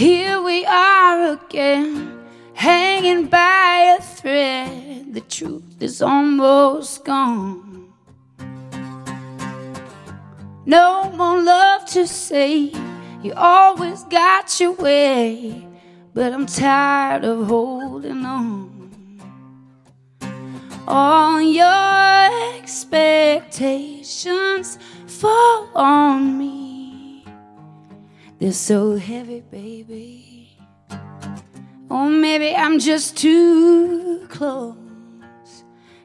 we are again, hanging by a thread. The truth is almost gone. No more love to say. You always got your way, but I'm tired of holding on. All your expectations fall on. They're so heavy, baby. Or maybe I'm just too close,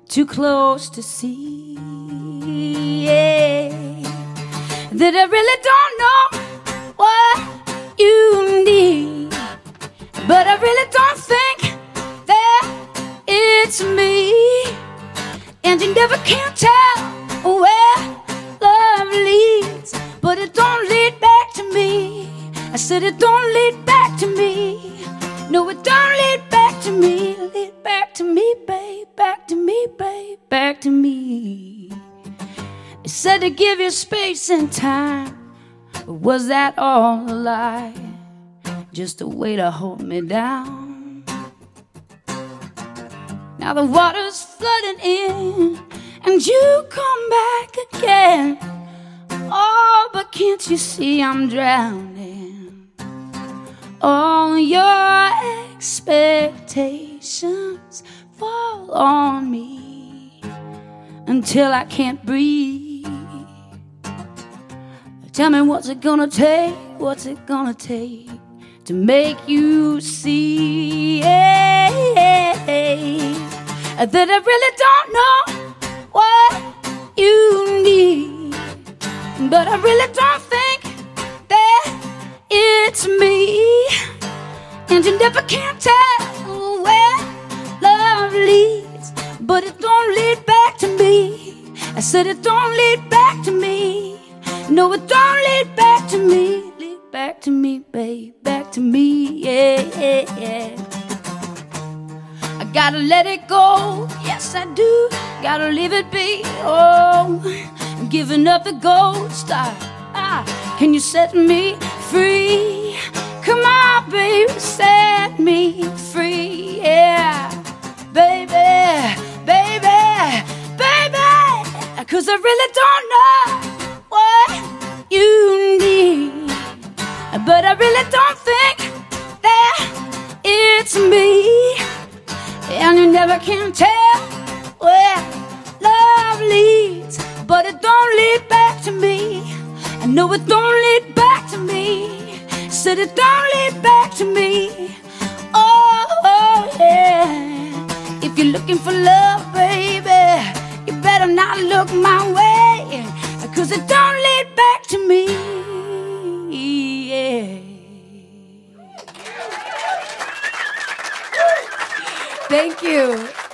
too close to see. Yeah. That I really don't know what you need, but I really don't think that it's me. And you never can tell where said it don't lead back to me. No, it don't lead back to me. Lead back to me, babe. Back to me, babe. Back to me. It said to give you space and time. Was that all a lie? Just a way to hold me down. Now the water's flooding in, and you come back again. Oh, but can't you see I'm drowning? All your expectations fall on me until I can't breathe. Tell me what's it gonna take? What's it gonna take to make you see that I really don't know what you need, but I really don't think that it's me, and you never can tell where love leads, but it don't lead back to me. I said it don't lead back to me. No, it don't lead back to me. Lead back to me, babe. Back to me, yeah, yeah, yeah. I gotta let it go. Yes, I do. Gotta leave it be. Oh, I'm giving up the gold star. Ah, can you set me free? Come on, But I really don't think that it's me. And you never can tell where love leads. But it don't lead back to me. I know it don't lead back to me. Said it don't lead back to me. Oh, oh yeah. If you're looking for love, baby, you better not look my way. Cause it don't lead back to me. Thank you.